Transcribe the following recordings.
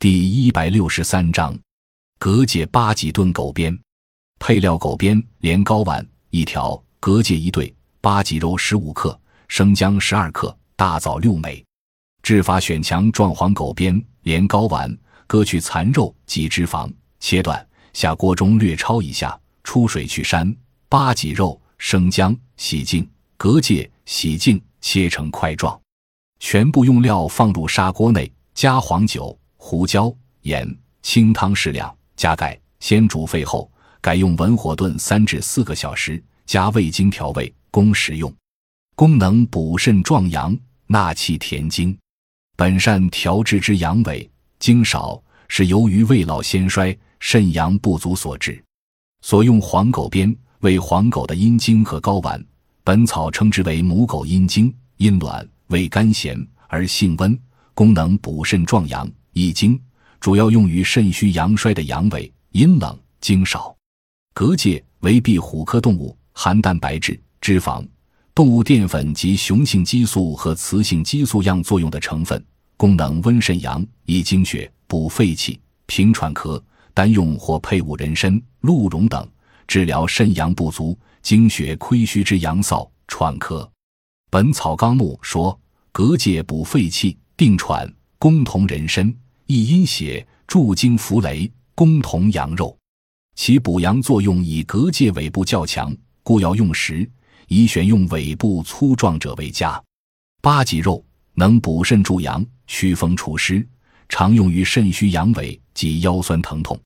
第一百六十三章，隔界八几炖狗鞭。配料：狗鞭、连睾丸一条，蛤蚧一对，八脊肉十五克，生姜十二克，大枣六枚。制法：选强壮黄狗鞭、连睾丸，割去残肉及脂肪，切断，下锅中略焯一下，出水去膻。八几肉、生姜洗净，隔界洗净，切成块状。全部用料放入砂锅内，加黄酒。胡椒、盐、清汤适量，加盖，先煮沸后，改用文火炖三至四个小时，加味精调味，供食用。功能补肾壮阳、纳气填精。本善调治之阳痿、精少，是由于未老先衰、肾阳不足所致。所用黄狗鞭为黄狗的阴茎和睾丸，本草称之为母狗阴茎，阴暖，味甘咸而性温，功能补肾壮阳。易经主要用于肾虚阳衰的阳痿、阴冷、精少。蛤蚧为壁虎科动物，含蛋白质、脂肪、动物淀粉及雄性激素和雌性激素样作用的成分，功能温肾阳、益精血、补肺气、平喘咳。单用或配伍人参、鹿茸等，治疗肾阳不足、精血亏虚之阳燥、喘咳。《本草纲目》说，蛤蚧补肺气、定喘，功同人参。益阴血、助精扶雷，功同羊肉，其补阳作用以蛤蚧尾部较强，故要用时宜选用尾部粗壮者为佳。八脊肉能补肾助阳、祛风除湿，常用于肾虚阳痿及腰酸疼痛。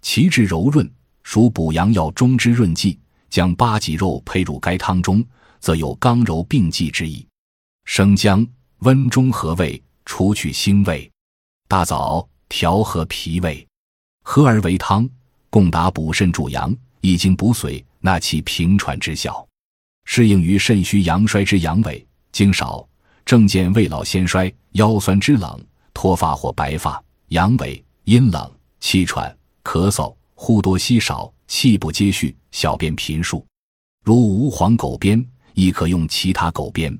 其质柔润，属补阳药中之润剂。将八脊肉配入该汤中，则有刚柔并济之意。生姜温中和胃，除去腥味。大枣调和脾胃，合而为汤，共达补肾助阳、益精补髓、纳气平喘之效，适应于肾虚阳衰之阳痿、精少、症见未老先衰、腰酸肢冷、脱发或白发、阳痿、阴冷、气喘、咳嗽、呼多吸少、气不接续、小便频数。如无黄狗鞭，亦可用其他狗鞭。